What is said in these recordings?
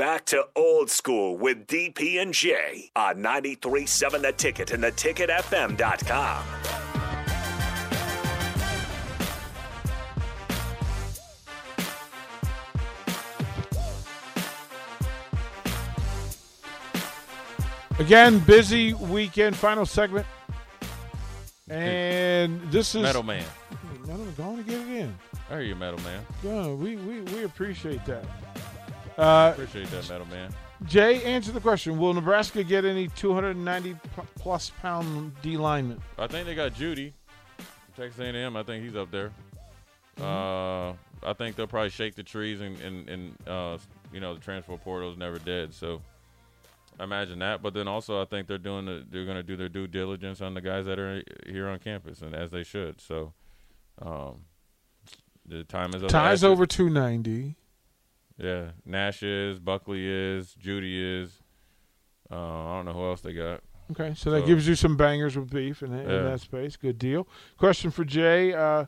back to old school with DP and J on 93.7 The Ticket and theticketfm.com. Again, busy weekend, final segment. And this is Metal Man. No, no, go on and get it in. I hear you, Metal Man. Yeah, we, we, we appreciate that. Uh, Appreciate that, Metal Man. Jay, answer the question. Will Nebraska get any 290 plus pound D linemen? I think they got Judy. Texas A&M. I think he's up there. Mm-hmm. Uh, I think they'll probably shake the trees and and, and uh, you know the transfer portal is never dead. So I imagine that. But then also I think they're doing the, they're going to do their due diligence on the guys that are here on campus and as they should. So um, the time is the Ties over 290. Yeah, Nash is, Buckley is, Judy is. Uh, I don't know who else they got. Okay, so that gives you some bangers with beef in, in Yeah. that space. Good deal. Question for Jay. Uh,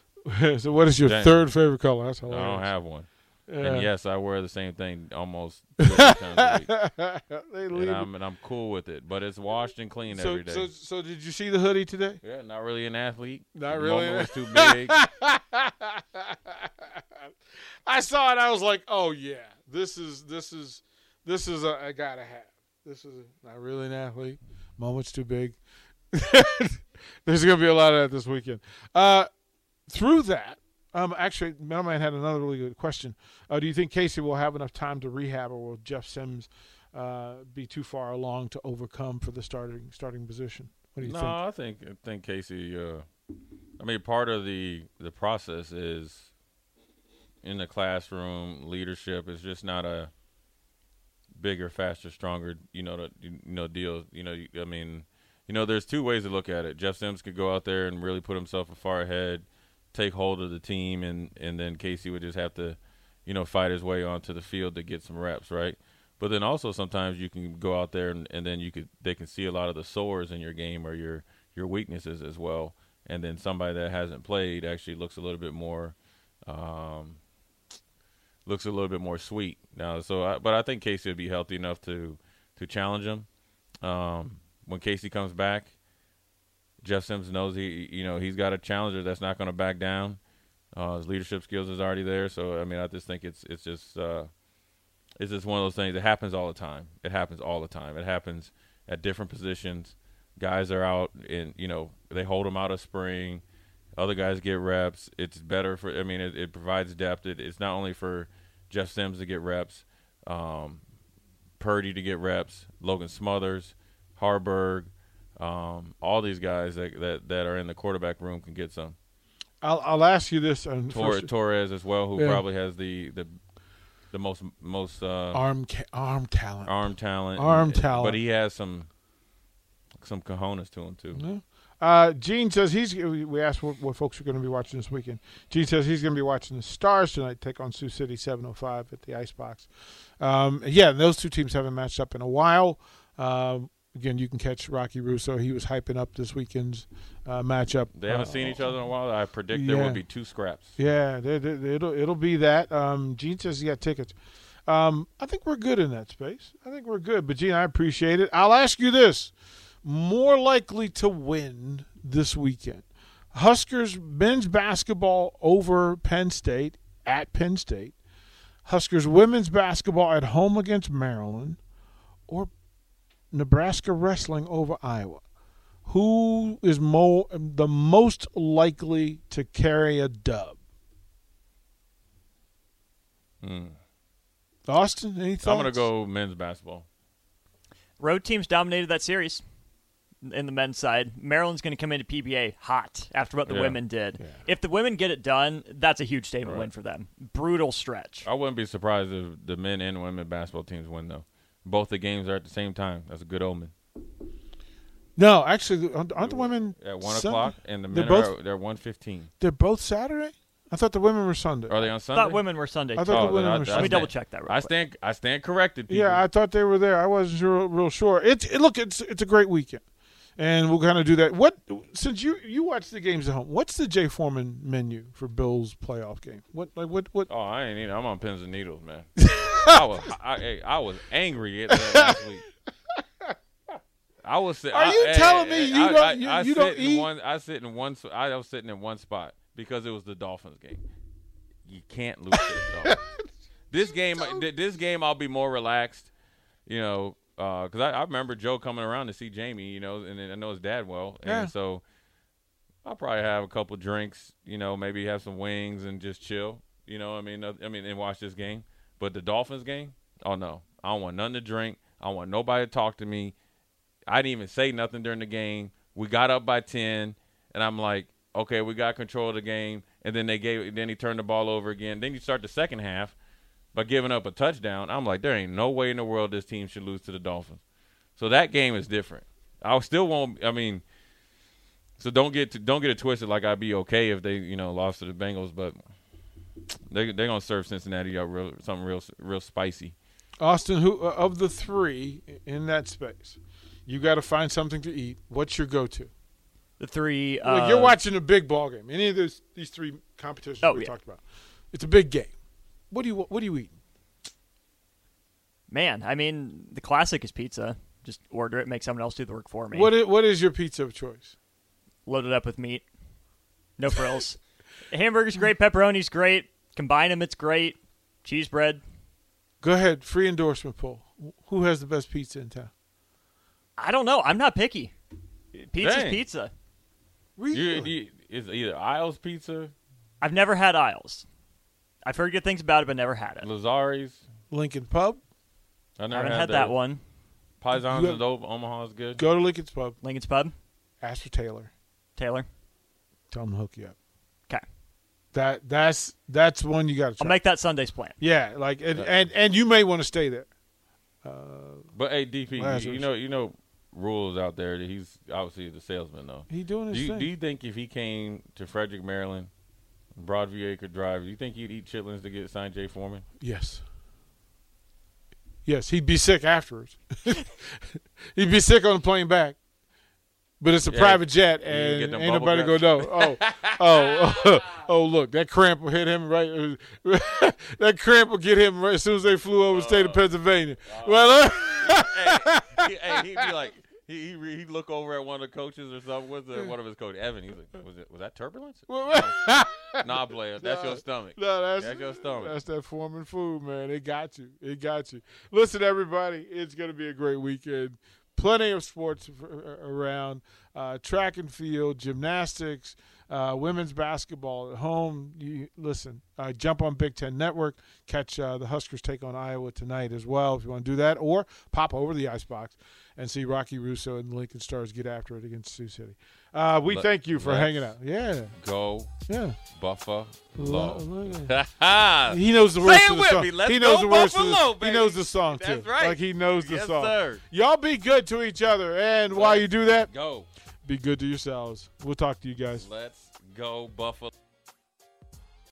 so, what is your Dang. third favorite color? That's I don't have one. And yes, I wear the same thing almost two or three times a week. they And I'm, and I'm cool with it. But it's washed and clean so, every day. so, so, did you see the hoodie today? yeah, not really an athlete. Not The really. Moment was too big. I saw it. I was like, "Oh yeah, this is this is this is a, I gotta have. This is a, not really an athlete. Moment's too big. There's gonna be a lot of that this weekend. Uh, through that, um, actually, Metalman had another really good question. Uh, do you think Casey will have enough time to rehab, or will Jeff Sims uh, be too far along to overcome for the starting starting position? What do you no, think? I think I think Casey. Uh, I mean, part of the the process is in the classroom. Leadership is just not a bigger, faster, stronger. You know, the, you know deal. You know, I mean, you know, there's two ways to look at it. Jeff Sims could go out there and really put himself far ahead, take hold of the team, and and then Casey would just have to, you know, fight his way onto the field to get some reps, right? But then also sometimes you can go out there and, and then you could they can see a lot of the sores in your game or your your weaknesses as well. And then somebody that hasn't played actually looks a little bit more um, looks a little bit more sweet now. So, I, but I think Casey would be healthy enough to to challenge him. Um, when Casey comes back, Jeff Sims knows he you know he's got a challenger that's not going to back down. Uh, his leadership skills is already there. So I mean, I just think it's it's just uh, it's just one of those things It happens all the time. It happens all the time. It happens at different positions. Guys are out and you know they hold them out of spring. Other guys get reps. It's better for. I mean, it, it provides depth. It, it's not only for Jeff Sims to get reps, um, Purdy to get reps, Logan Smothers, Haarberg, um, all these guys that, that that are in the quarterback room can get some. I'll, I'll ask you this. On Tor- Torres as well, who Yeah. probably has the the the most most uh, arm ca- arm talent. arm talent. Arm and- talent. But he has some some cojones to him too. Yeah. Uh, Gene says he's. we- asked what, what folks are going to be watching this weekend. Gene says he's going to be watching the Stars tonight take on Sioux City 705 at the Icebox. Um, yeah, those two teams haven't matched up in a while. Um, again, you can catch Rocky Russo. He was hyping up this weekend's uh, matchup. They haven't Uh, seen each other in a while. I predict there will be two scraps. Yeah, they- they- it'll it'll be that. Um, Gene says he got tickets. Um, I think we're good in that space. I think we're good. But Gene, I appreciate it. I'll ask you this: more likely to win this weekend, Huskers men's basketball over Penn State at Penn State, Huskers women's basketball at home against Maryland, or Nebraska wrestling over Iowa. Who is mo- the most likely to carry a dub? Hmm. Austin, any thoughts? I'm gonna go men's basketball. Road teams dominated that series in the men's side. Maryland's going to come into PBA hot after what the Yeah. women did. If the women get it done, that's a huge statement Right. win for them. Brutal stretch. I wouldn't be surprised if the men and women basketball teams win though. Both the games are at the same time. That's a good omen. No, actually, aren't aren't the women At one Sun- o'clock, and the men They're both- are they're one fifteen. They're both Saturday. I thought the women were Sunday. Are they on I Sunday? thought women were Sunday. I thought Oh, the women I- were I Let me double check that real I quick. stand I stand corrected. People. Yeah, I thought they were there. I wasn't real, real sure. It's it, look, it's it's a great weekend, and we'll kind of do that. What since you you watch the games at home? What's the Jay Foreman menu for Bills playoff game? What like what what? Oh, I ain't either. I'm on pins and needles, man. I was I, I was angry at that last week. I was. Are I- you hey, telling me you I, don't- I, you- I you don't eat? One, I sit in one. I was sitting in one spot because it was the Dolphins game. You can't lose to the Dolphins. This game, th- this game, I'll be more relaxed. You know, because I, I remember Joe coming around to see Jamie. You know, and then I know his dad well, and Yeah. so I'll probably have a couple drinks. You know, maybe have some wings and just chill. You know, I mean, uh, I mean, and watch this game. But the Dolphins game, oh no, I don't want nothing to drink. I don't want nobody to talk to me. I didn't even say nothing during the game. We got up by ten, and I'm like, okay, we got control of the game. And then they gave, then he turned the ball over again. Then you start the second half by giving up a touchdown. I'm like, there ain't no way in the world this team should lose to the Dolphins. So that game is different. I still won't. I mean, so don't get to, don't get it twisted. Like I'd be okay if they you know lost to the Bengals, but they they're gonna serve Cincinnati up real something real real spicy. Austin, who uh, of the three in that space, you got to find something to eat. What's your go-to? The three. Like uh, you're watching a big ball game. Any of those these three competitions Oh, we yeah. talked about, it's a big game. What do you what do you eat? Man, I mean, the classic is pizza. Just order it, make someone else do the work for me. What is, what is your pizza of choice? Loaded up with meat. No frills. Hamburger's great. Pepperoni's great. Combine them, it's great. Cheese bread. Go ahead, free endorsement poll. Who has the best pizza in town? I don't know. I'm not picky. Pizza's Dang. pizza. Really? You, you, it's either Isles Pizza, I've never had Isles. I've heard good things about it, but never had it. Lazzari's. Lincoln Pub. I I never haven't had, that one. Paisans You is dope. Omaha is good. Go to Lincoln's Pub. Lincoln's Pub. Ask for Taylor. Taylor. Tell him to hook you up. 'Kay. That that's that's one you got to. I'll make that Sunday's plan. yeah, like and, and and you may want to stay there. Uh, but hey, DP, you, Lazarus. you know you know rules out there. That he's obviously the salesman though. He doing his Do you, thing. do you think if he came to Frederick, Maryland, Broadview Acre Drive, do you think he'd eat chitlins to get signed Jay Foreman? yes. Yes, he'd be sick afterwards. he'd be sick on the plane back. But it's a Yeah, private jet, you can get and ain't nobody guts. gonna know. Oh, oh, oh, look, that cramp will hit him right. that cramp will get him right as soon as they flew over the state Oh. of Pennsylvania. well, uh, hey, he, hey, he'd be like, he he he'd look over at one of the coaches or something. What's the, one of his coaches? Evan. He's like, was it was that turbulence? nah, player, that's your stomach. No, that's, That's your stomach. That's that Foreman food, man. It got you. It got you. Listen, everybody, it's going to be a great weekend. Plenty of sports around uh, track and field, gymnastics, uh, women's basketball at home. You listen. Uh, jump on Big Ten Network. Catch uh, the Huskers take on Iowa tonight as well if you want to do that, or pop over the icebox and see Rocky Russo and the Lincoln Stars get after it against Sioux City. Uh, we Let- thank you for hanging out. Yeah, Go yeah. Buffalo. Lo- He knows the words to the song. me. Let's he knows the words to Buffalo, the, baby. He knows the song That's too. right. Like he knows the Yes, song. sir. Y'all be good to each other, and while you do that, Go. be good to yourselves. We'll talk to you guys. Let's go Buffalo.